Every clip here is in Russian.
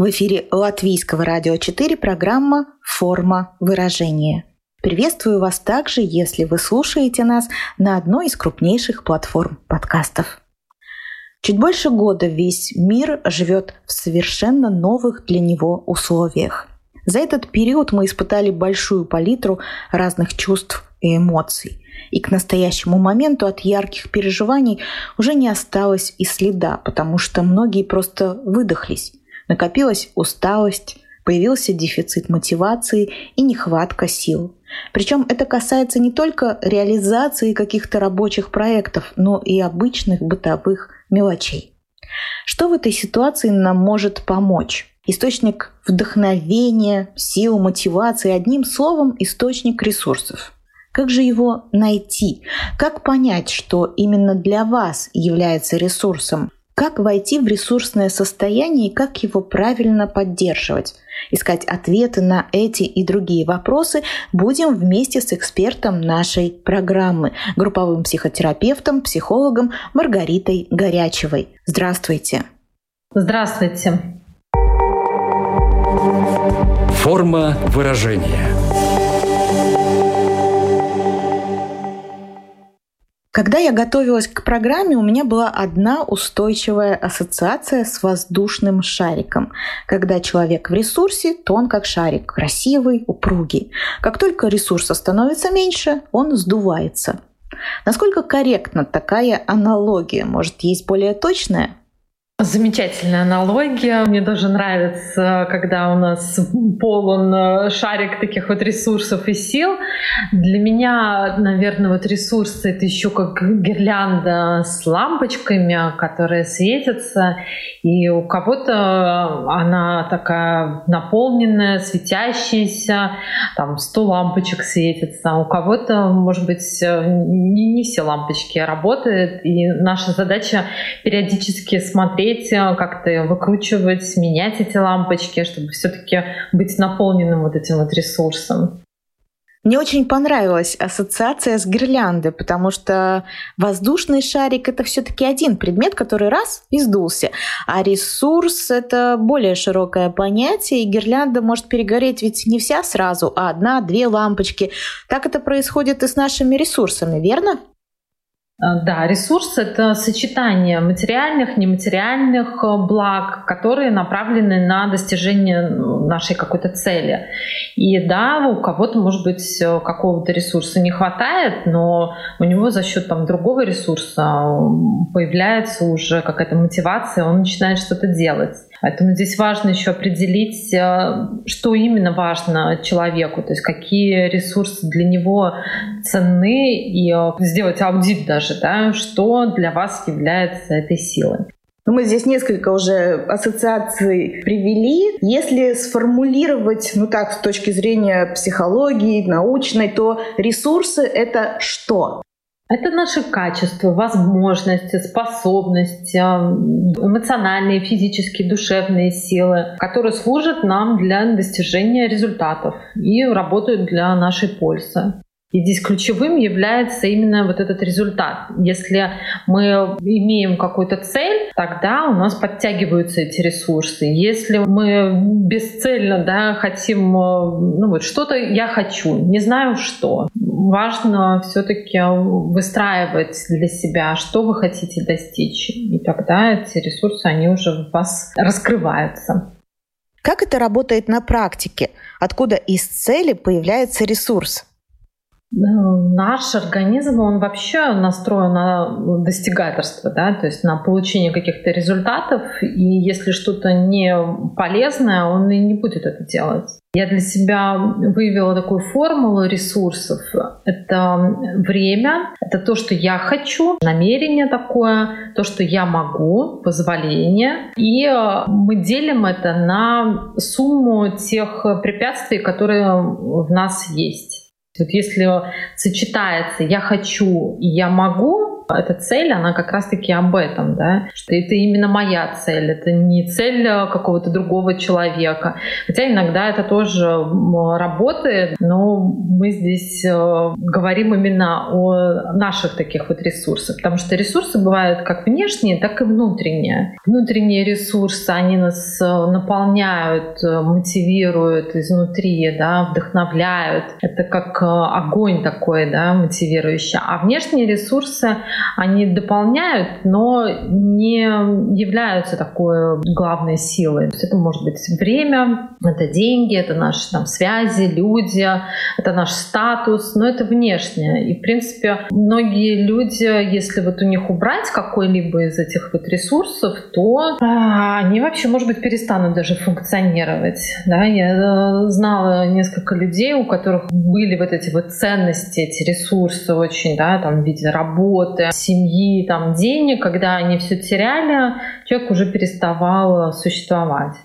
В эфире Латвийского радио 4 программа «Форма выражения». Приветствую вас также, если вы слушаете нас на одной из крупнейших платформ подкастов. Чуть больше года весь мир живет в совершенно новых для него условиях. За этот период мы испытали большую палитру разных чувств и эмоций. И к настоящему моменту от ярких переживаний уже не осталось и следа, потому что многие просто выдохлись. Накопилась усталость, появился дефицит мотивации и нехватка сил. Причем это касается не только реализации каких-то рабочих проектов, но и обычных бытовых мелочей. Что в этой ситуации нам может помочь? Источник вдохновения, сил, мотивации, одним словом, источник ресурсов. Как же его найти? Как понять, что именно для вас является ресурсом? Как войти в ресурсное состояние и как его правильно поддерживать? Искать ответы на эти и другие вопросы будем вместе с экспертом нашей программы, групповым психотерапевтом, психологом Маргаритой Горячевой. Здравствуйте. Здравствуйте. Форма выражения – Когда я готовилась к программе, у меня была одна устойчивая ассоциация с воздушным шариком. Когда человек в ресурсе, то он как шарик, красивый, упругий. Как только ресурса становится меньше, он сдувается. Насколько корректна такая аналогия? Может, есть более точная? Замечательная аналогия. Мне тоже нравится, когда у нас полон э, шарик таких вот ресурсов и сил. Для меня, наверное, вот ресурсы — это еще как гирлянда с лампочками, которые светятся. И у кого-то она такая наполненная, светящаяся, там 100 лампочек светится. У кого-то, может быть, не, не все лампочки работают. И наша задача периодически смотреть смотреть, э, как-то выкручивать, менять эти лампочки, чтобы все-таки быть наполненным вот этим вот ресурсом. Мне очень понравилась ассоциация с гирляндой, потому что воздушный шарик это все-таки один предмет, который раз и сдулся, а ресурс это более широкое понятие, и гирлянда может перегореть ведь не вся сразу, а одна-две лампочки. Так это происходит и с нашими ресурсами, верно? Э, да, ресурс — это сочетание материальных, нематериальных э, благ, которые направлены на достижение ну, нашей какой-то цели. И да, у кого-то, может быть, э, какого-то ресурса не хватает, но у него за счет там, другого ресурса появляется уже какая-то мотивация, он начинает что-то делать. Поэтому здесь важно еще определить, э, что именно важно человеку, то есть какие ресурсы для него ценны, и э, сделать аудит даже, да, что для вас является этой силой. Ну, мы здесь несколько уже ассоциаций привели. Если сформулировать, ну так, с точки зрения психологии, научной, то ресурсы — это что? Это наши качества, возможности, способности, эмоциональные, физические, душевные силы, которые служат нам для достижения результатов и работают для нашей пользы. И здесь ключевым является именно вот этот результат. Если мы имеем какую-то цель, тогда у нас подтягиваются эти ресурсы. Если мы бесцельно да, хотим, ну вот что-то я хочу, не знаю что, важно все-таки выстраивать для себя, что вы хотите достичь. И тогда эти ресурсы, они уже у вас раскрываются. Как это работает на практике? Откуда из цели появляется ресурс? Наш организм, он вообще настроен на достигаторство, да, то есть на получение каких-то результатов, и если что-то не полезное, он и не будет это делать. Я для себя выявила такую формулу ресурсов. Это время, это то, что я хочу, намерение такое, то, что я могу, позволение. И мы делим это на сумму тех препятствий, которые в нас есть. Вот если сочетается «я хочу» и «я могу», эта цель, она как раз-таки об этом, да, что это именно моя цель, это не цель э, какого-то другого человека. Хотя иногда это тоже работает, но мы здесь э, говорим именно о наших таких вот ресурсах, потому что ресурсы бывают как внешние, так и внутренние. Внутренние ресурсы, они нас э, наполняют, мотивируют изнутри, да, вдохновляют. Это как огонь такой, да, мотивирующий. А внешние ресурсы, они дополняют, но не являются такой главной силой. То есть это может быть время, это деньги, это наши там, связи, люди, это наш статус, но это внешнее. И, в принципе, многие люди, если вот у них убрать какой-либо из этих вот ресурсов, то а, они вообще, может быть, перестанут даже функционировать. Да? Я э, знала несколько людей, у которых были вот эти вот ценности, эти ресурсы очень, да, там, в виде работы, семьи, там, денег, когда они все теряли, человек уже переставал существовать.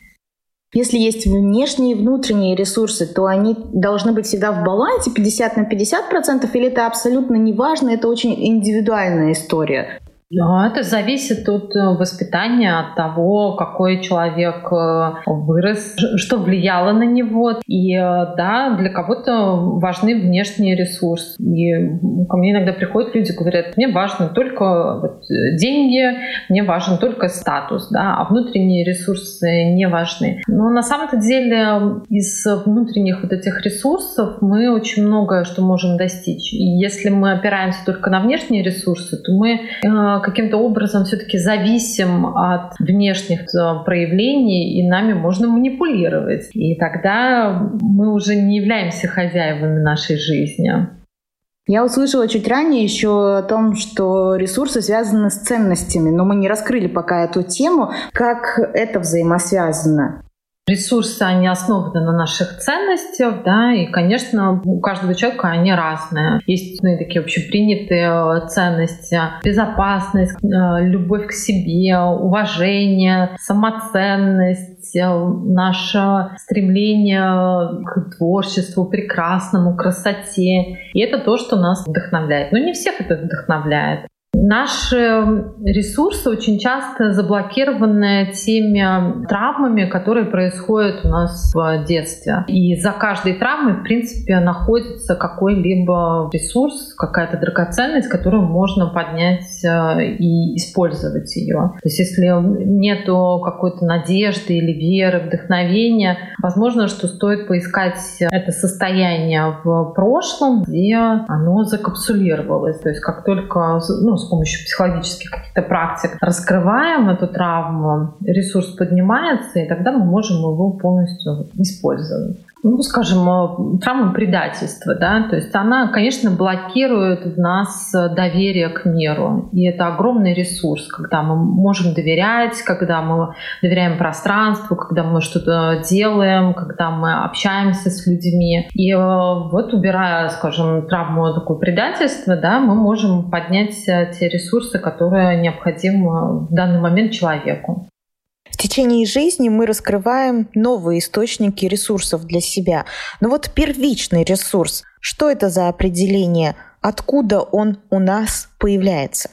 Если есть внешние и внутренние ресурсы, то они должны быть всегда в балансе 50 на 50 процентов, или это абсолютно не важно, это очень индивидуальная история. Да, это зависит от э, воспитания, от того, какой человек э, вырос, что влияло на него. И э, да, для кого-то важны внешние ресурсы. И ко мне иногда приходят люди, говорят, мне важно только деньги, мне важен только статус, да, а внутренние ресурсы не важны. Но на самом-то деле из внутренних вот этих ресурсов мы очень многое что можем достичь. И если мы опираемся только на внешние ресурсы, то мы каким-то образом все-таки зависим от внешних э, проявлений, и нами можно манипулировать. И тогда мы уже не являемся хозяевами нашей жизни. Я услышала чуть ранее еще о том, что ресурсы связаны с ценностями, но мы не раскрыли пока эту тему. Как это взаимосвязано? Ресурсы, они основаны на наших ценностях, да, и, конечно, у каждого человека они разные. Есть ну, такие общепринятые э, ценности. Безопасность, э, любовь к себе, уважение, самоценность, э, наше стремление к творчеству, прекрасному, красоте. И это то, что нас вдохновляет. Но не всех это вдохновляет. Наши ресурсы очень часто заблокированы теми травмами, которые происходят у нас в детстве. И за каждой травмой, в принципе, находится какой-либо ресурс, какая-то драгоценность, которую можно поднять э, и использовать ее. То есть если нету какой-то надежды или веры, вдохновения, возможно, что стоит поискать это состояние в прошлом, где оно закапсулировалось. То есть как только ну, с помощью психологических каких-то практик раскрываем эту травму, ресурс поднимается, и тогда мы можем его полностью использовать ну, скажем, э, травма предательства, да, то есть она, конечно, блокирует в нас доверие к миру, и это огромный ресурс, когда мы можем доверять, когда мы доверяем пространству, когда мы что-то делаем, когда мы общаемся с людьми, и э, вот убирая, скажем, травму такого предательства, да, мы можем поднять те ресурсы, которые необходимы в данный момент человеку. В течение жизни мы раскрываем новые источники ресурсов для себя. Но вот первичный ресурс, что это за определение, откуда он у нас появляется?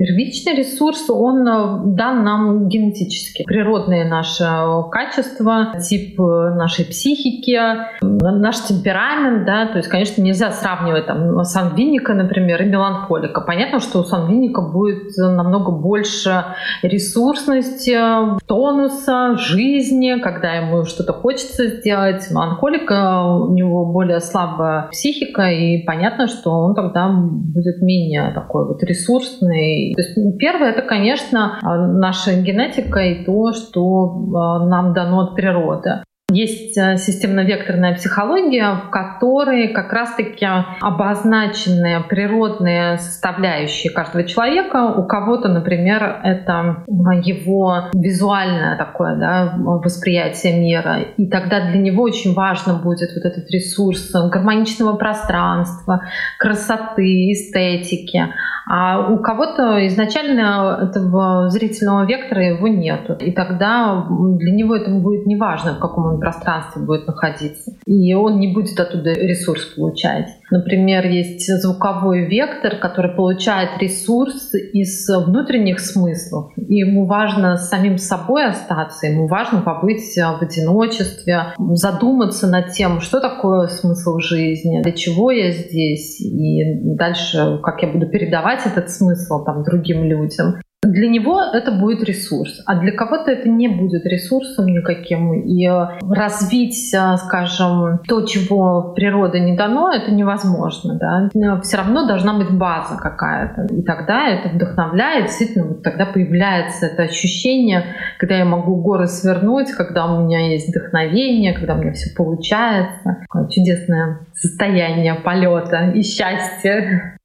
Первичный ресурс, он э, дан нам генетически. Природные наши э, качества, тип э, нашей психики, наш темперамент, да, то есть, конечно, нельзя сравнивать там сангвиника, например, и меланхолика. Понятно, что у сангвиника будет намного больше ресурсности, тонуса, жизни, когда ему что-то хочется сделать. Меланхолика, у него более слабая психика, и понятно, что он тогда будет менее такой вот ресурсный, то есть первое это, конечно, наша генетика и то, что а, нам дано от природы. Есть э, системно-векторная психология, в которой как раз-таки обозначены природные составляющие каждого человека. У кого-то, например, это его визуальное такое да, восприятие мира. И тогда для него очень важно будет вот этот ресурс гармоничного пространства, красоты, эстетики. А у кого-то изначально этого зрительного вектора его нет. И тогда для него это будет неважно, в каком он пространстве будет находиться. И он не будет оттуда ресурс получать. Например, есть звуковой вектор, который получает ресурс из внутренних смыслов. И ему важно с самим собой остаться, ему важно побыть в одиночестве, задуматься над тем, что такое смысл жизни, для чего я здесь, и дальше, как я буду передавать этот смысл там, другим людям. Для него это будет ресурс, а для кого-то это не будет ресурсом никаким. И развить, э, скажем, то, чего природа не дано, это невозможно. Да? Все равно должна быть база какая-то. И тогда это вдохновляет, действительно, вот тогда появляется это ощущение, когда я могу горы свернуть, когда у меня есть вдохновение, когда у меня все получается. Такое чудесное состояние полета и счастья.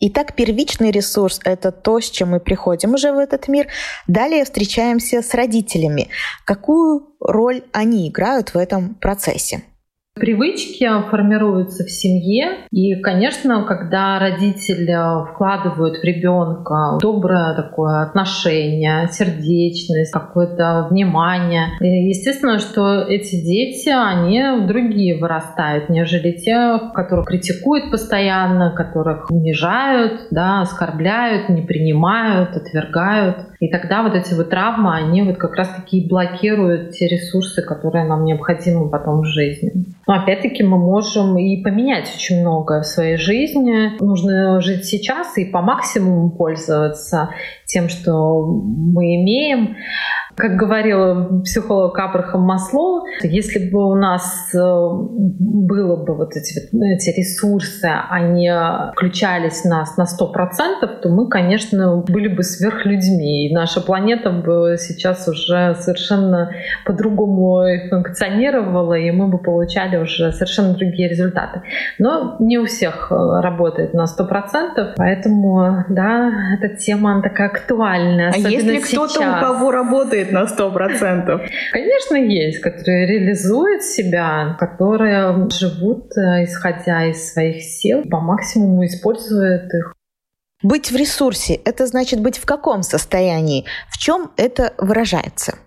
Итак, первичный ресурс — это то, с чем мы приходим уже в этот мир. Далее встречаемся с родителями. Какую роль они играют в этом процессе? Привычки формируются в семье, и, конечно, когда родители вкладывают в ребенка доброе такое отношение, сердечность, какое-то внимание, естественно, что эти дети, они другие вырастают, нежели те, которых критикуют постоянно, которых унижают, да, оскорбляют, не принимают, отвергают. И тогда вот эти вот травмы, они вот как раз-таки блокируют те ресурсы, которые нам необходимы потом в жизни. Но опять-таки мы можем и поменять очень многое в своей жизни. Нужно жить сейчас и по максимуму пользоваться тем, что мы имеем. Как говорил психолог Абрахам Маслоу, если бы у нас э, было бы вот эти, эти ресурсы, они включались в нас на 100%, то мы, конечно, были бы сверхлюдьми. И наша планета бы сейчас уже совершенно по-другому функционировала, и мы бы получали уже совершенно другие результаты. Но не у всех э, работает на 100%, поэтому, да, эта тема она такая актуальная. А если кто-то, у кого работает на сто процентов? Конечно, есть, которые реализуют себя, которые живут, э, исходя из своих сил, по максимуму используют их. Быть в ресурсе — это значит быть в каком состоянии? В чем это выражается?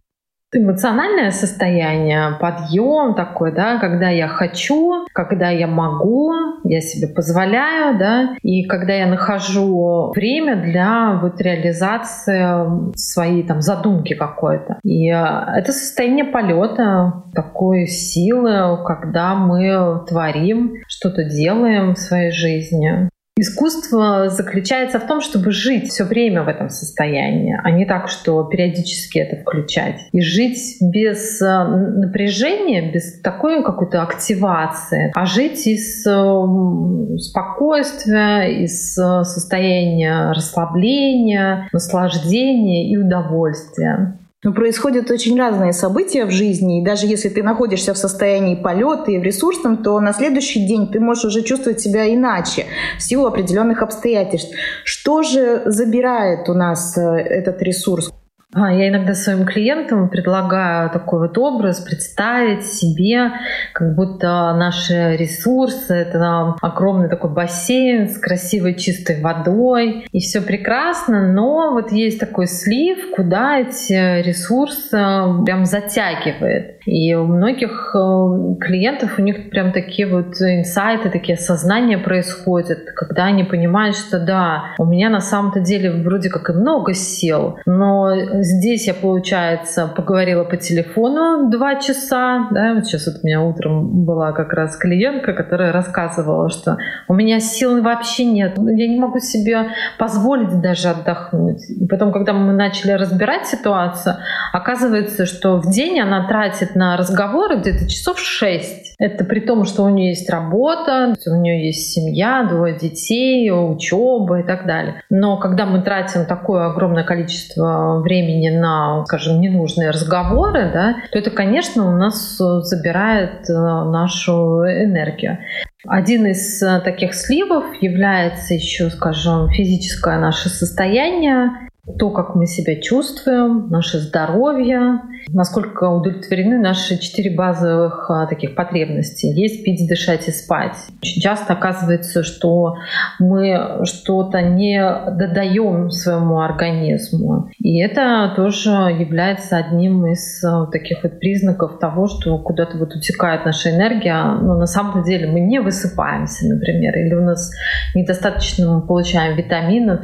Эмоциональное состояние, подъем такой, да, когда я хочу, когда я могу, я себе позволяю, да, и когда я нахожу время для вот реализации своей там задумки какой-то. И э, это состояние полета, такой силы, когда мы творим, что-то делаем в своей жизни. Искусство заключается в том, чтобы жить все время в этом состоянии, а не так, что периодически это включать. И жить без э, напряжения, без такой какой-то активации, а жить из э, спокойствия, из э, состояния расслабления, наслаждения и удовольствия. Но происходят очень разные события в жизни, и даже если ты находишься в состоянии полета и в ресурсном, то на следующий день ты можешь уже чувствовать себя иначе в силу определенных обстоятельств. Что же забирает у нас э, этот ресурс? А, я иногда своим клиентам предлагаю такой вот образ представить себе, как будто наши ресурсы — это огромный такой бассейн с красивой чистой водой, и все прекрасно, но вот есть такой слив, куда эти ресурсы прям затягивает. И у многих э, клиентов у них прям такие вот инсайты, такие осознания происходят, когда они понимают, что да, у меня на самом-то деле вроде как и много сил, но здесь я, получается, поговорила по телефону два часа, да, вот сейчас вот у меня утром была как раз клиентка, которая рассказывала, что у меня сил вообще нет, я не могу себе позволить даже отдохнуть. И потом, когда мы начали разбирать ситуацию, оказывается, что в день она тратит на разговоры где-то часов шесть. Это при том, что у нее есть работа, у нее есть семья, двое детей, учеба и так далее. Но когда мы тратим такое огромное количество времени на, скажем, ненужные разговоры, да, то это, конечно, у нас забирает э, нашу энергию. Один из э, таких сливов является еще, скажем, физическое наше состояние то, как мы себя чувствуем, наше здоровье, насколько удовлетворены наши четыре базовых а, таких потребности. Есть, пить, дышать и спать. Очень часто оказывается, что мы что-то не додаем своему организму. И это тоже является одним из а, таких вот признаков того, что куда-то вот утекает наша энергия, но на самом деле мы не высыпаемся, например, или у нас недостаточно мы получаем витаминов,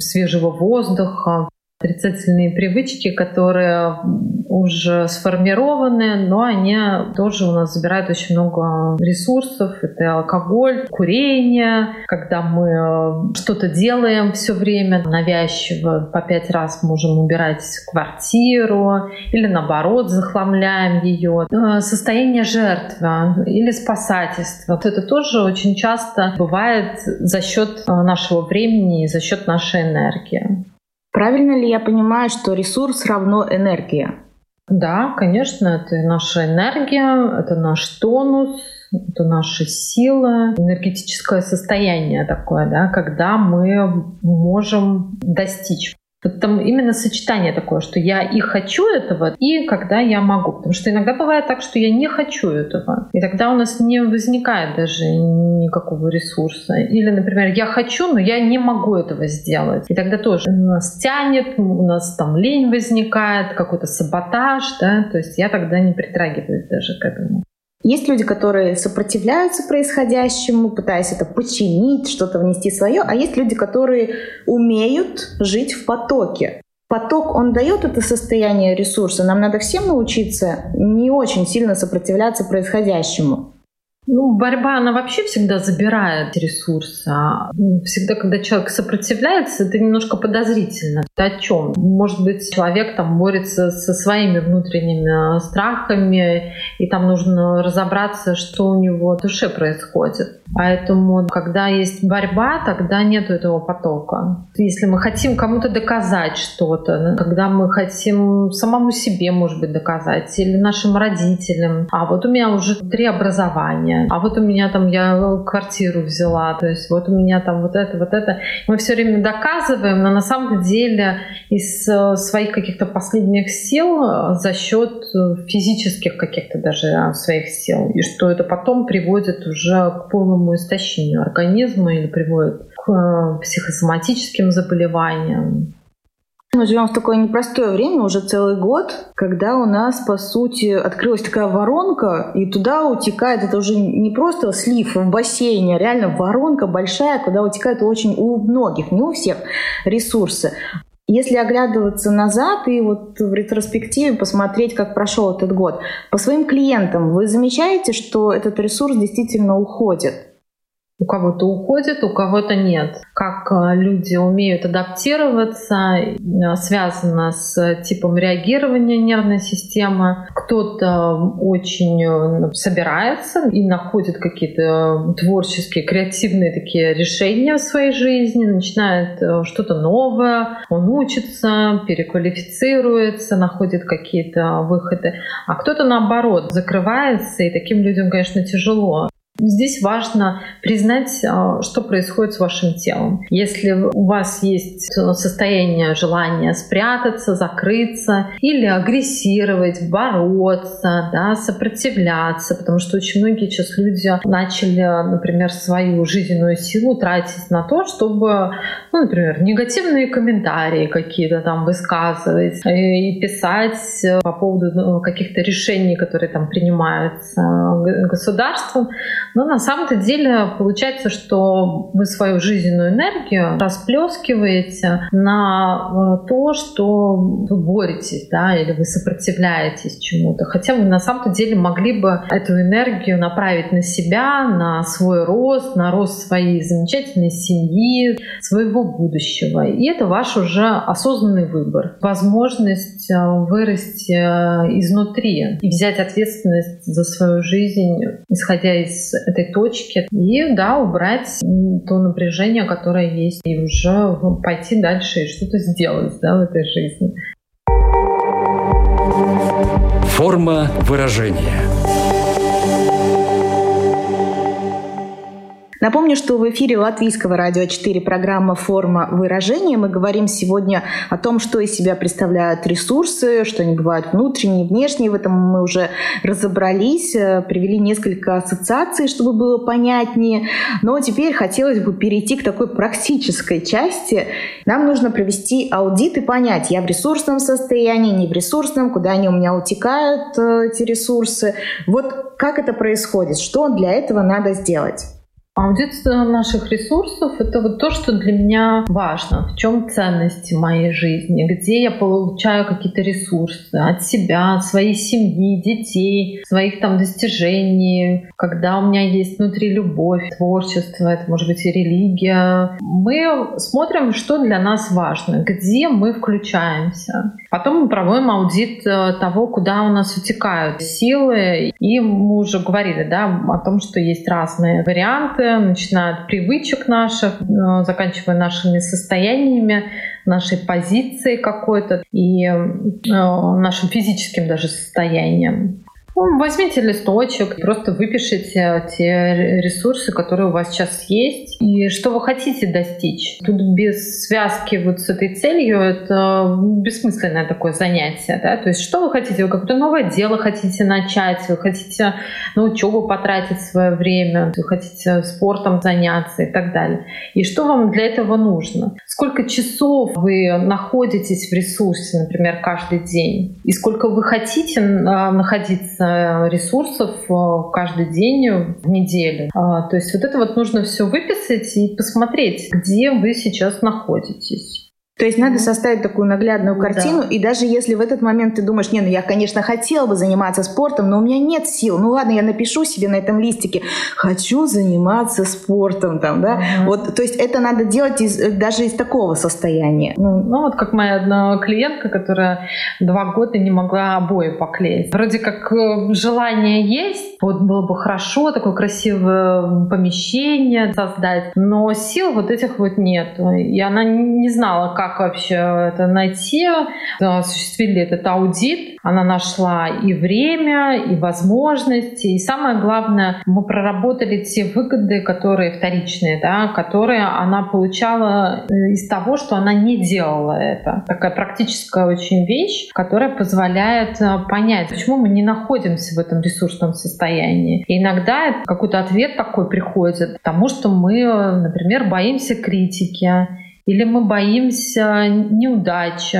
свежего воздуха, воздуха, отрицательные привычки, которые уже сформированы, но они тоже у нас забирают очень много ресурсов. Это алкоголь, курение, когда мы э, что-то делаем все время навязчиво, по пять раз можем убирать квартиру или наоборот захламляем ее. Э, состояние жертвы или спасательства. Вот это тоже очень часто бывает за счет э, нашего времени и за счет нашей энергии. Правильно ли я понимаю, что ресурс равно энергия? Да, конечно, это наша энергия, это наш тонус, это наши силы, энергетическое состояние такое, да, когда мы можем достичь там именно сочетание такое, что я и хочу этого, и когда я могу. Потому что иногда бывает так, что я не хочу этого. И тогда у нас не возникает даже никакого ресурса. Или, например, я хочу, но я не могу этого сделать. И тогда тоже нас тянет, у нас там лень возникает, какой-то саботаж, да, то есть я тогда не притрагиваюсь даже к этому. Есть люди, которые сопротивляются происходящему, пытаясь это починить, что-то внести свое, а есть люди, которые умеют жить в потоке. Поток, он дает это состояние ресурса. Нам надо всем научиться не очень сильно сопротивляться происходящему. Ну, борьба, она вообще всегда забирает ресурсы. А, ну, всегда, когда человек сопротивляется, это немножко подозрительно. Ты о чем? Может быть, человек там борется со своими внутренними страхами, и там нужно разобраться, что у него в душе происходит. Поэтому, когда есть борьба, тогда нет этого потока. Если мы хотим кому-то доказать что-то, когда мы хотим самому себе, может быть, доказать, или нашим родителям, а вот у меня уже три образования, а вот у меня там я квартиру взяла, то есть вот у меня там вот это, вот это. Мы все время доказываем, но на самом деле из э, своих каких-то последних сил э, за счет э, физических каких-то даже своих сил, и что это потом приводит уже к полному истощению организма или приводит к психосоматическим заболеваниям. Мы живем в такое непростое время, уже целый год, когда у нас, по сути, открылась такая воронка, и туда утекает, это уже не просто слив в бассейне, а реально воронка большая, куда утекает очень у многих, не у всех, ресурсы. Если оглядываться назад и вот в ретроспективе посмотреть, как прошел этот год, по своим клиентам вы замечаете, что этот ресурс действительно уходит? У кого-то уходит, у кого-то нет. Как э, люди умеют адаптироваться, э, связано с типом реагирования нервной системы. Кто-то очень э, собирается и находит какие-то творческие, креативные такие решения в своей жизни, начинает что-то новое, он учится, переквалифицируется, находит какие-то выходы. А кто-то наоборот закрывается, и таким людям, конечно, тяжело. Здесь важно признать, а, что происходит с вашим телом. Если у вас есть состояние желания спрятаться, закрыться или агрессировать, бороться, да, сопротивляться, потому что очень многие сейчас люди начали, например, свою жизненную силу тратить на то, чтобы, ну, например, негативные комментарии какие-то там высказывать и писать по поводу ну, каких-то решений, которые там принимаются государством, Но на самом-то деле получается, что вы свою жизненную энергию расплескиваете на э, то, что вы боретесь, да, или вы сопротивляетесь чему-то. Хотя вы на самом-то деле могли бы эту энергию направить на себя, на свой рост, на рост своей замечательной семьи, своего будущего. И это ваш уже осознанный выбор. Возможность э, вырасти э, изнутри и взять ответственность за свою жизнь, исходя из этой точки, и да, убрать то напряжение, которое есть, и уже пойти дальше и что-то сделать да, в этой жизни. Форма выражения. Напомню, что в эфире Латвийского радио 4 программа «Форма выражения». Мы говорим сегодня о том, что из себя представляют ресурсы, что они бывают внутренние, внешние. В этом мы уже разобрались, э, привели несколько ассоциаций, чтобы было понятнее. Но теперь хотелось бы перейти к такой практической части. Нам нужно провести аудит и понять, я в ресурсном состоянии, не в ресурсном, куда они у меня утекают, э, эти ресурсы. Вот как это происходит, что для этого надо сделать? Аудит наших ресурсов — это вот то, что для меня важно. В чем ценности моей жизни, где я получаю какие-то ресурсы от себя, от своей семьи, детей, своих там достижений, когда у меня есть внутри любовь, творчество, это может быть и религия. Мы смотрим, что для нас важно, где мы включаемся. Потом мы проводим аудит э, того, куда у нас утекают силы. И мы уже говорили да, о том, что есть разные варианты, начиная от привычек наших, э, заканчивая нашими состояниями, нашей позицией какой-то и э, нашим физическим даже состоянием. Ну, возьмите листочек, просто выпишите те ресурсы, которые у вас сейчас есть, и что вы хотите достичь. Тут без связки вот с этой целью это бессмысленное такое занятие. Да? То есть что вы хотите? Вы какое-то новое дело хотите начать, вы хотите на учебу потратить свое время, вы хотите спортом заняться и так далее. И что вам для этого нужно? Сколько часов вы находитесь в ресурсе, например, каждый день? И сколько вы хотите а, находиться Э, ресурсов э, каждый день в неделю. А, то есть вот это вот нужно все выписать и посмотреть, где вы сейчас находитесь. То есть надо составить такую наглядную картину, да. и даже если в этот момент ты думаешь, не, ну я, конечно, хотела бы заниматься спортом, но у меня нет сил. Ну ладно, я напишу себе на этом листике, хочу заниматься спортом, там, да. Угу. Вот, то есть это надо делать из, даже из такого состояния. Ну, ну вот как моя одна клиентка, которая два года не могла обои поклеить. Вроде как э, желание есть, вот было бы хорошо такое красивое помещение создать, но сил вот этих вот нет. И она не знала, как как вообще это найти. Осуществили этот аудит. Она нашла и время, и возможности. И самое главное, мы проработали те выгоды, которые вторичные, да, которые она получала э, из того, что она не делала это. Такая практическая очень вещь, которая позволяет э, понять, почему мы не находимся в этом ресурсном состоянии. И иногда какой-то ответ такой приходит, потому что мы, э, например, боимся критики, или мы боимся неудачи,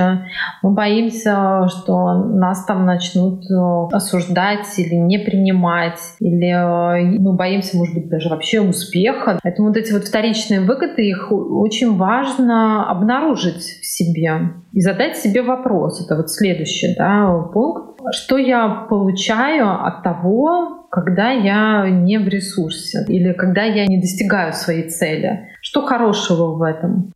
мы боимся, что нас там начнут э, осуждать или не принимать, или э, мы боимся, может быть, даже вообще успеха. Поэтому вот эти вот вторичные выгоды, их очень важно обнаружить в себе и задать себе вопрос. Это вот следующий да, пункт. Что я получаю от того, когда я не в ресурсе или когда я не достигаю своей цели? Что хорошего в этом?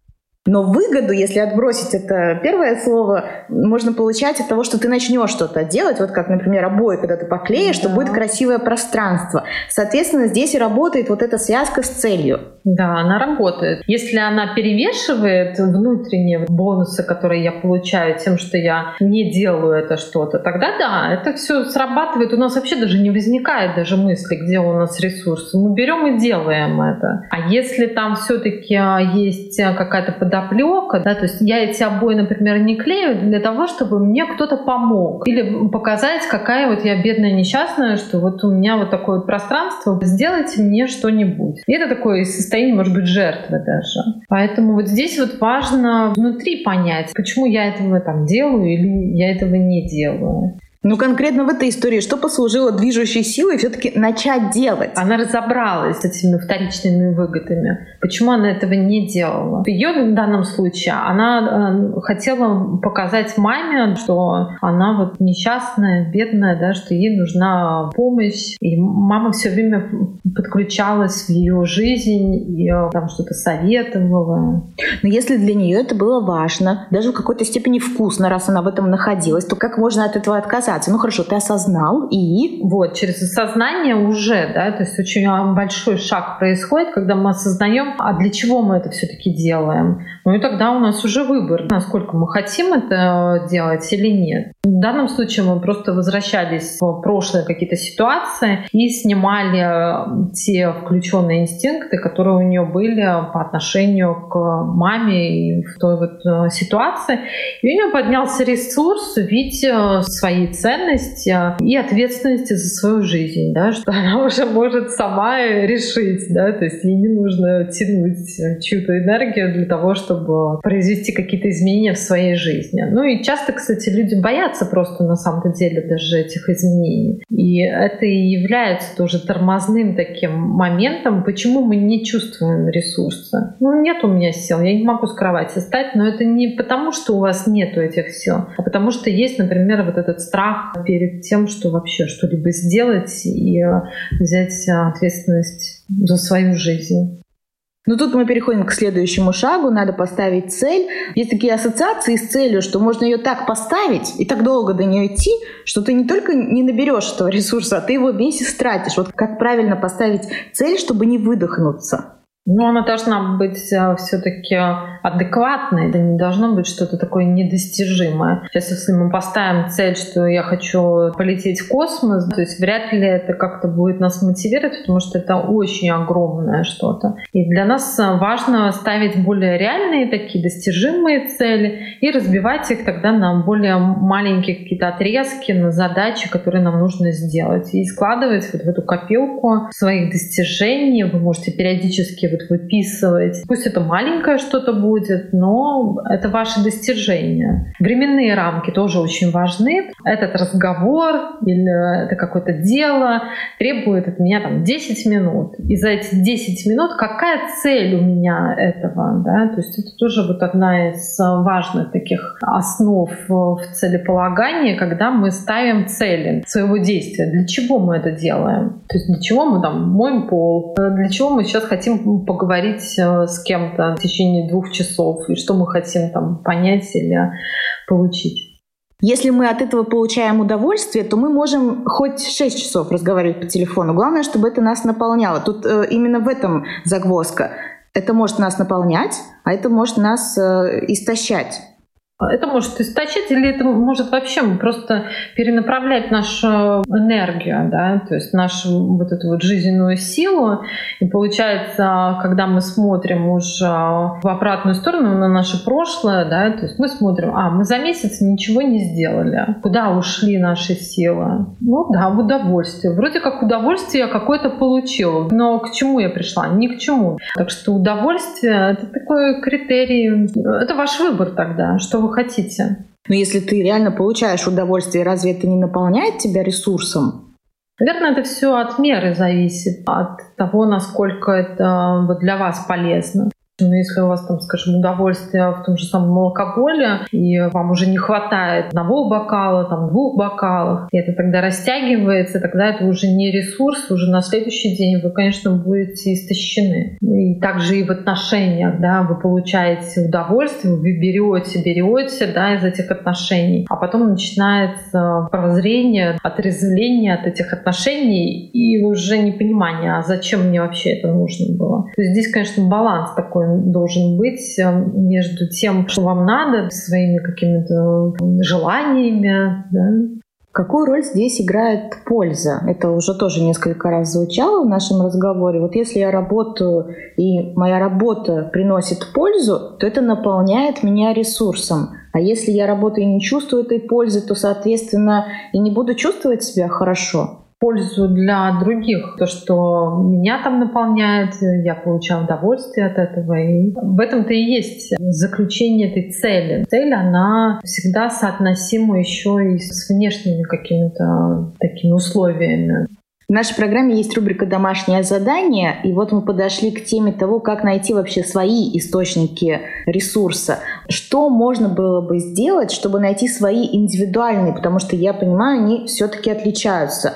Но выгоду, если отбросить это первое слово, можно получать от того, что ты начнешь что-то делать, вот как, например, обои, когда ты поклеишь, да. что будет красивое пространство. Соответственно, здесь и работает вот эта связка с целью. Да, она работает. Если она перевешивает внутренние бонусы, которые я получаю тем, что я не делаю это что-то, тогда да, это все срабатывает. У нас вообще даже не возникает даже мысли, где у нас ресурсы. Мы берем и делаем это. А если там все-таки есть какая-то подоплека, да, то есть я эти обои, например, не клею для того, чтобы мне кто-то помог. Или показать, какая вот я бедная несчастная, что вот у меня вот такое вот пространство, сделайте мне что-нибудь. И это такое состояние, может быть, жертвы даже. Поэтому вот здесь вот важно внутри понять, почему я этого там делаю или я этого не делаю. Ну, конкретно в этой истории, что послужило движущей силой все-таки начать делать? Она разобралась с этими вторичными выгодами. Почему она этого не делала? В ее в данном случае она э, хотела показать маме, что она вот несчастная, бедная, да, что ей нужна помощь. И мама все время подключалась в ее жизнь и э, там что-то советовала. Но если для нее это было важно, даже в какой-то степени вкусно, раз она в этом находилась, то как можно от этого отказаться? Ассоциации. Ну хорошо, ты осознал и... Вот, через осознание уже, да, то есть очень большой шаг происходит, когда мы осознаем, а для чего мы это все-таки делаем. Ну и тогда у нас уже выбор, насколько мы хотим это делать или нет. В данном случае мы просто возвращались в прошлые какие-то ситуации и снимали те включенные инстинкты, которые у нее были по отношению к маме и в той вот э, ситуации. И у нее поднялся ресурс увидеть э, свои ценности и ответственности за свою жизнь, да, что она уже может сама решить, да, то есть ей не нужно тянуть чью-то энергию для того, чтобы произвести какие-то изменения в своей жизни. Ну и часто, кстати, люди боятся просто на самом деле даже этих изменений. И это и является тоже тормозным таким моментом, почему мы не чувствуем ресурса. Ну, нет у меня сил, я не могу с кровати встать, но это не потому, что у вас нет этих сил, а потому что есть, например, вот этот страх страх перед тем, что вообще что-либо сделать и э, взять ответственность за свою жизнь. Ну тут мы переходим к следующему шагу. Надо поставить цель. Есть такие ассоциации с целью, что можно ее так поставить и так долго до нее идти, что ты не только не наберешь этого ресурса, а ты его весь истратишь. Вот как правильно поставить цель, чтобы не выдохнуться? Ну, она должна быть э, все-таки адекватной, это не должно быть что-то такое недостижимое. Сейчас, если мы поставим цель, что я хочу полететь в космос, то есть вряд ли это как-то будет нас мотивировать, потому что это очень огромное что-то. И для нас важно ставить более реальные такие достижимые цели и разбивать их тогда на более маленькие какие-то отрезки, на задачи, которые нам нужно сделать. И складывать вот в эту копилку своих достижений. Вы можете периодически вот выписывать. Пусть это маленькое что-то будет, но это ваши достижения. Временные рамки тоже очень важны. Этот разговор или это какое-то дело требует от меня там 10 минут. И за эти 10 минут какая цель у меня этого? Да? То есть это тоже вот одна из важных таких основ в целеполагании, когда мы ставим цели своего действия. Для чего мы это делаем? То есть для чего мы там моем пол? Для чего мы сейчас хотим поговорить э, с кем-то в течение двух часов, и что мы хотим там понять или получить. Если мы от этого получаем удовольствие, то мы можем хоть 6 часов разговаривать по телефону. Главное, чтобы это нас наполняло. Тут э, именно в этом загвоздка. Это может нас наполнять, а это может нас э, истощать. Это может истощать или это может вообще просто перенаправлять нашу энергию, да, то есть нашу вот эту вот жизненную силу. И получается, когда мы смотрим уже в обратную сторону на наше прошлое, да, то есть мы смотрим, а, мы за месяц ничего не сделали. Куда ушли наши силы? Ну да, в удовольствие. Вроде как удовольствие я какое-то получила. Но к чему я пришла? Ни к чему. Так что удовольствие — это такой критерий. Это ваш выбор тогда, что вы хотите. Но если ты реально получаешь удовольствие, разве это не наполняет тебя ресурсом? Наверное, это все от меры зависит, от того, насколько это для вас полезно. Но если у вас там, скажем, удовольствие в том же самом алкоголе, и вам уже не хватает одного бокала, там, двух бокалов, и это тогда растягивается, тогда это уже не ресурс, уже на следующий день вы, конечно, будете истощены. И также и в отношениях, да, вы получаете удовольствие, вы берете, берете, да, из этих отношений, а потом начинается прозрение, отрезвление от этих отношений и уже непонимание, а зачем мне вообще это нужно было. То есть здесь, конечно, баланс такой должен быть э, между тем, что вам надо, своими какими-то желаниями. Да? Какую роль здесь играет польза? Это уже тоже несколько раз звучало в нашем разговоре. Вот если я работаю, и моя работа приносит пользу, то это наполняет меня ресурсом. А если я работаю и не чувствую этой пользы, то, соответственно, и не буду чувствовать себя хорошо. Пользу для других. То, что меня там наполняет, я получаю удовольствие от этого. И в этом-то и есть заключение этой цели. Цель, она всегда соотносима еще и с внешними какими-то такими условиями. В нашей программе есть рубрика «Домашнее задание», и вот мы подошли к теме того, как найти вообще свои источники ресурса. Что можно было бы сделать, чтобы найти свои индивидуальные, потому что я понимаю, они все-таки отличаются.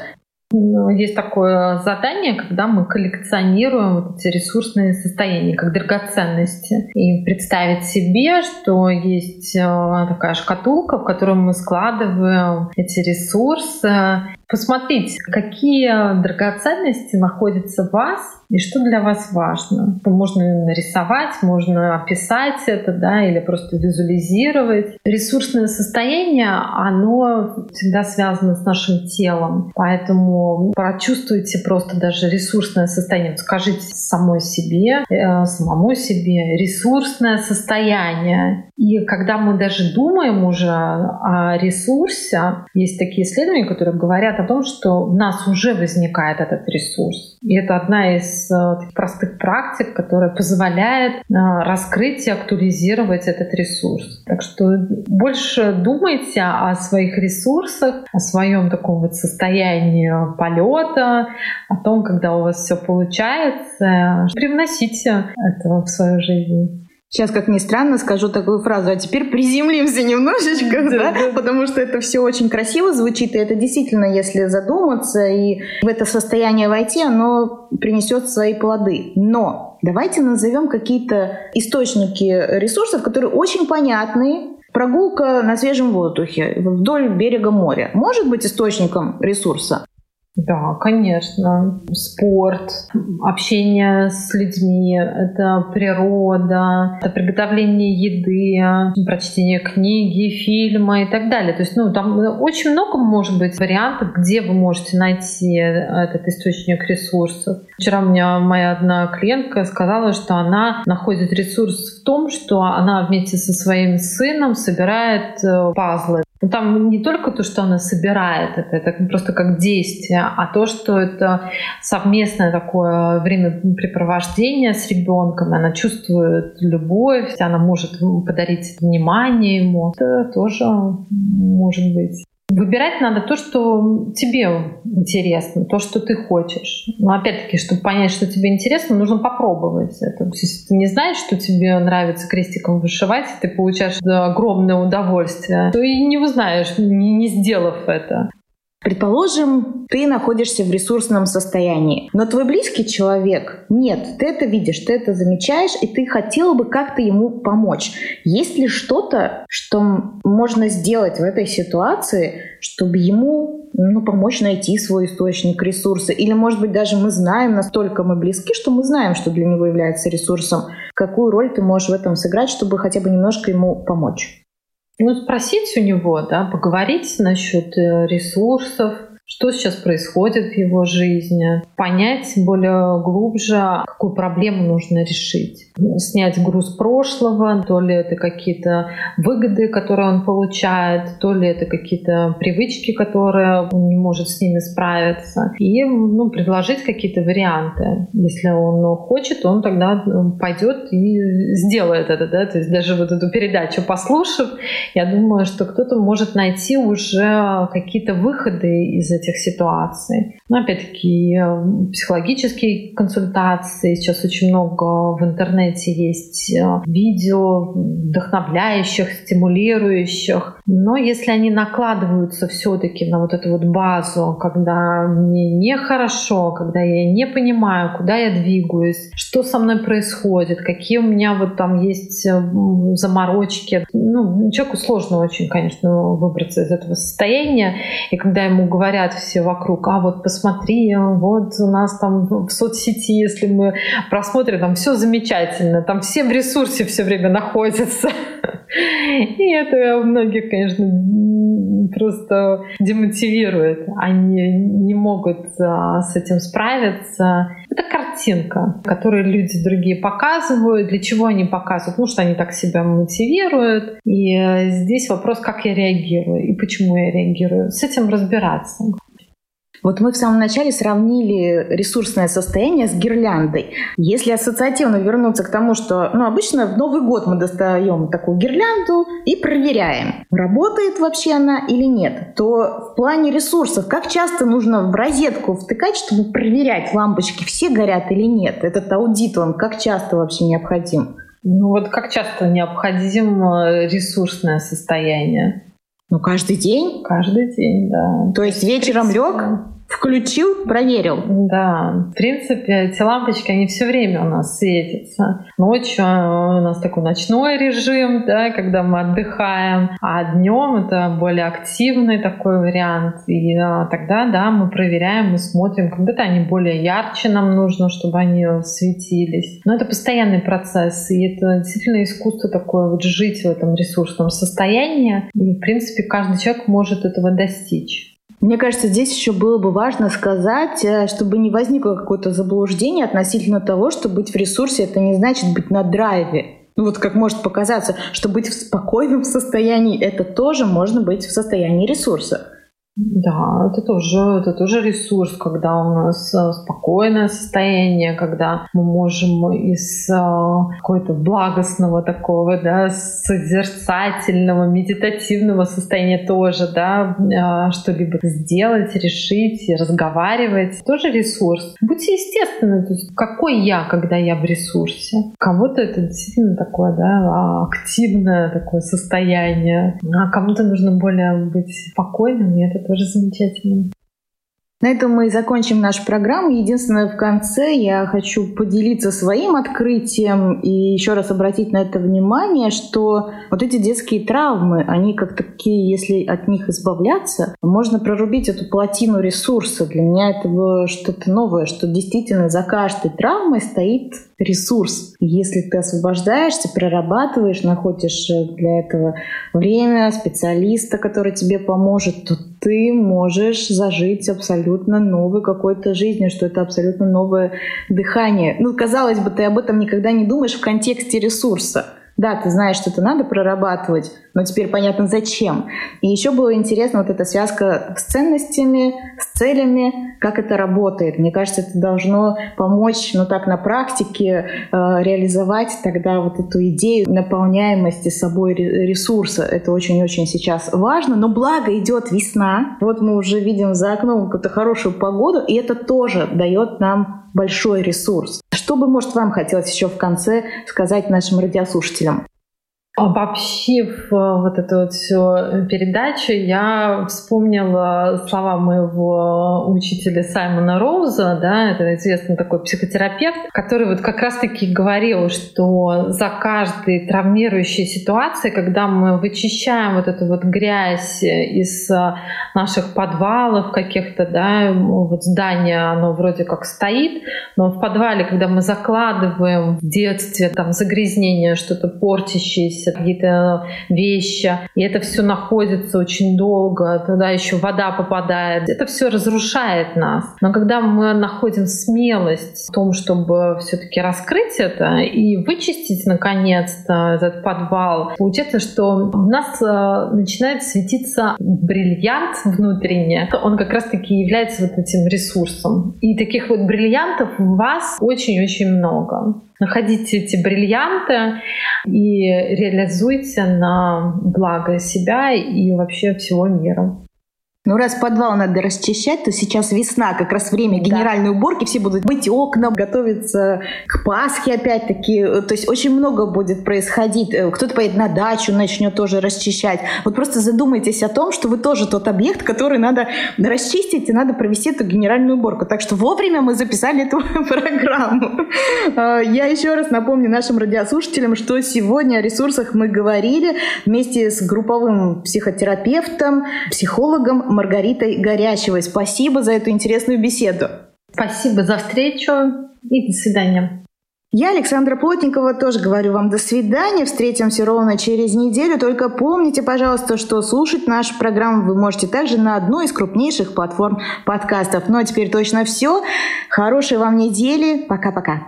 Ну, есть такое задание, когда мы коллекционируем вот эти ресурсные состояния как драгоценности. И представить себе, что есть э, такая шкатулка, в которую мы складываем эти ресурсы, посмотреть, какие драгоценности находятся в вас и что для вас важно. Можно нарисовать, можно описать это, да, или просто визуализировать. Ресурсное состояние, оно всегда связано с нашим телом, поэтому прочувствуйте просто даже ресурсное состояние. Скажите самой себе, э, самому себе ресурсное состояние. И когда мы даже думаем уже о ресурсе, есть такие исследования, которые говорят о том, что в нас уже возникает этот ресурс. И это одна из э, простых практик, которая позволяет э, раскрыть и актуализировать этот ресурс. Так что больше думайте о своих ресурсах, о своем таком вот состоянии полета, о том, когда у вас все получается. Привносите это в свою жизнь. Сейчас, как ни странно, скажу такую фразу, а теперь приземлимся немножечко, да, да? потому что это все очень красиво звучит, и это действительно, если задуматься и в это состояние войти, оно принесет свои плоды. Но давайте назовем какие-то источники ресурсов, которые очень понятны, Прогулка на свежем воздухе вдоль берега моря может быть источником ресурса? Да, конечно. Спорт, общение с людьми, это природа, это приготовление еды, прочтение книги, фильма и так далее. То есть, ну, там очень много может быть вариантов, где вы можете найти этот источник ресурсов. Вчера у меня моя одна клиентка сказала, что она находит ресурс в том, что она вместе со своим сыном собирает э, пазлы ну, там не только то, что она собирает это, это просто как действие, а то, что это совместное такое времяпрепровождение с ребенком, она чувствует любовь, она может подарить внимание ему. Это тоже может быть. Выбирать надо то, что тебе интересно, то, что ты хочешь. Но опять-таки, чтобы понять, что тебе интересно, нужно попробовать это. Если ты не знаешь, что тебе нравится крестиком вышивать, ты получаешь огромное удовольствие, то и не узнаешь, не, не сделав это. Предположим, ты находишься в ресурсном состоянии, но твой близкий человек нет, ты это видишь, ты это замечаешь, и ты хотела бы как-то ему помочь. Есть ли что-то, что можно сделать в этой ситуации, чтобы ему ну, помочь найти свой источник ресурса? Или, может быть, даже мы знаем, настолько мы близки, что мы знаем, что для него является ресурсом. Какую роль ты можешь в этом сыграть, чтобы хотя бы немножко ему помочь? Ну, спросить у него, да, поговорить насчет э, ресурсов, что сейчас происходит в его жизни, понять более глубже, какую проблему нужно решить. Снять груз прошлого, то ли это какие-то выгоды, которые он получает, то ли это какие-то привычки, которые он не может с ними справиться. И ну, предложить какие-то варианты. Если он хочет, он тогда пойдет и сделает это. Да? То есть даже вот эту передачу послушав, я думаю, что кто-то может найти уже какие-то выходы из этих ситуаций. Но опять-таки э, психологические консультации, сейчас очень много в интернете есть э, видео вдохновляющих, стимулирующих. Но если они накладываются все-таки на вот эту вот базу, когда мне нехорошо, когда я не понимаю, куда я двигаюсь, что со мной происходит, какие у меня вот там есть э, заморочки. Ну, человеку сложно очень, конечно, выбраться из этого состояния. И когда ему говорят все вокруг, а вот посмотри, вот у нас там в соцсети, если мы просмотрим, там все замечательно, там все в ресурсе все время находятся. И это многих, конечно, просто демотивирует. Они не могут а, с этим справиться. Это картинка, которую люди другие показывают. Для чего они показывают? Потому что они так себя мотивируют. И здесь вопрос, как я реагирую и почему я реагирую. С этим разбираться. Вот мы в самом начале сравнили ресурсное состояние с гирляндой. Если ассоциативно вернуться к тому, что ну, обычно в Новый год мы достаем такую гирлянду и проверяем, работает вообще она или нет, то в плане ресурсов, как часто нужно в розетку втыкать, чтобы проверять, лампочки все горят или нет? Этот аудит, он как часто вообще необходим? Ну вот как часто необходимо ресурсное состояние? Ну, каждый день? Каждый день, да. То есть вечером лег, Включил, проверил. Да. В принципе, эти лампочки, они все время у нас светятся. Ночью у нас такой ночной режим, да, когда мы отдыхаем, а днем это более активный такой вариант. И а, тогда, да, мы проверяем, мы смотрим. Когда-то они более ярче нам нужно, чтобы они светились. Но это постоянный процесс, и это действительно искусство такое вот жить в этом ресурсном состоянии. И, в принципе, каждый человек может этого достичь. Мне кажется, здесь еще было бы важно сказать, э, чтобы не возникло какое-то заблуждение относительно того, что быть в ресурсе это не значит быть на драйве. Ну вот как может показаться, что быть в спокойном состоянии это тоже можно быть в состоянии ресурса. Да, это тоже, это тоже ресурс, когда у нас э, спокойное состояние, когда мы можем из э, какого-то благостного такого, да, созерцательного, медитативного состояния тоже, да, э, что-либо сделать, решить, разговаривать. Тоже ресурс. Будьте естественны, то есть какой я, когда я в ресурсе. Кого-то это действительно такое, да, активное такое состояние, а кому-то нужно более быть спокойным, и это тоже замечательно. На этом мы и закончим нашу программу. Единственное, в конце я хочу поделиться своим открытием и еще раз обратить на это внимание, что вот эти детские травмы, они как такие, если от них избавляться, можно прорубить эту плотину ресурса. Для меня это было что-то новое, что действительно за каждой травмой стоит ресурс. Если ты освобождаешься, прорабатываешь, находишь э, для этого время, специалиста, который тебе поможет, то ты можешь зажить абсолютно новой какой-то жизнью, что это абсолютно новое дыхание. Ну, казалось бы, ты об этом никогда не думаешь в контексте ресурса. Да, ты знаешь, что это надо прорабатывать, но теперь понятно зачем. И еще было интересно вот эта связка с ценностями, с целями, как это работает. Мне кажется, это должно помочь, ну так, на практике э, реализовать тогда вот эту идею наполняемости собой ресурса. Это очень-очень сейчас важно. Но благо идет весна. Вот мы уже видим за окном какую-то хорошую погоду, и это тоже дает нам большой ресурс. Что бы, может, вам хотелось еще в конце сказать нашим радиослушателям? Обобщив э, вот эту вот всю передачу, я вспомнила слова моего учителя Саймона Роуза, да, это известный такой психотерапевт, который вот как раз-таки говорил, что за каждой травмирующей ситуацией, когда мы вычищаем вот эту вот грязь из э, наших подвалов каких-то, да, вот здание, оно вроде как стоит, но в подвале, когда мы закладываем в детстве там загрязнение, что-то портящееся, выносят какие-то вещи, и это все находится очень долго, туда еще вода попадает. Это все разрушает нас. Но когда мы находим смелость в том, чтобы все-таки раскрыть это и вычистить наконец-то этот подвал, получается, что у нас э, начинает светиться бриллиант внутренне. Он как раз-таки является вот этим ресурсом. И таких вот бриллиантов у вас очень-очень много находите эти бриллианты и реализуйте на благо себя и вообще всего мира. Ну, раз подвал надо расчищать, то сейчас весна, как раз время генеральной да. уборки, все будут быть окна, готовиться к Пасхе опять-таки. То есть очень много будет происходить. Э, кто-то поедет на дачу, начнет тоже расчищать. Вот просто задумайтесь о том, что вы тоже тот объект, который надо расчистить, и надо провести эту генеральную уборку. Так что вовремя мы записали эту программу. А, я еще раз напомню нашим радиослушателям, что сегодня о ресурсах мы говорили вместе с групповым психотерапевтом, психологом Маргаритой Горячевой. Спасибо за эту интересную беседу. Спасибо за встречу и до свидания. Я, Александра Плотникова, тоже говорю вам до свидания. Встретимся ровно через неделю. Только помните, пожалуйста, что слушать нашу программу вы можете также на одной из крупнейших платформ подкастов. Ну а теперь точно все. Хорошей вам недели. Пока-пока.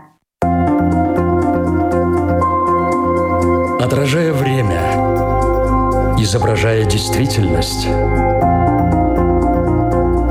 Отражая время, изображая действительность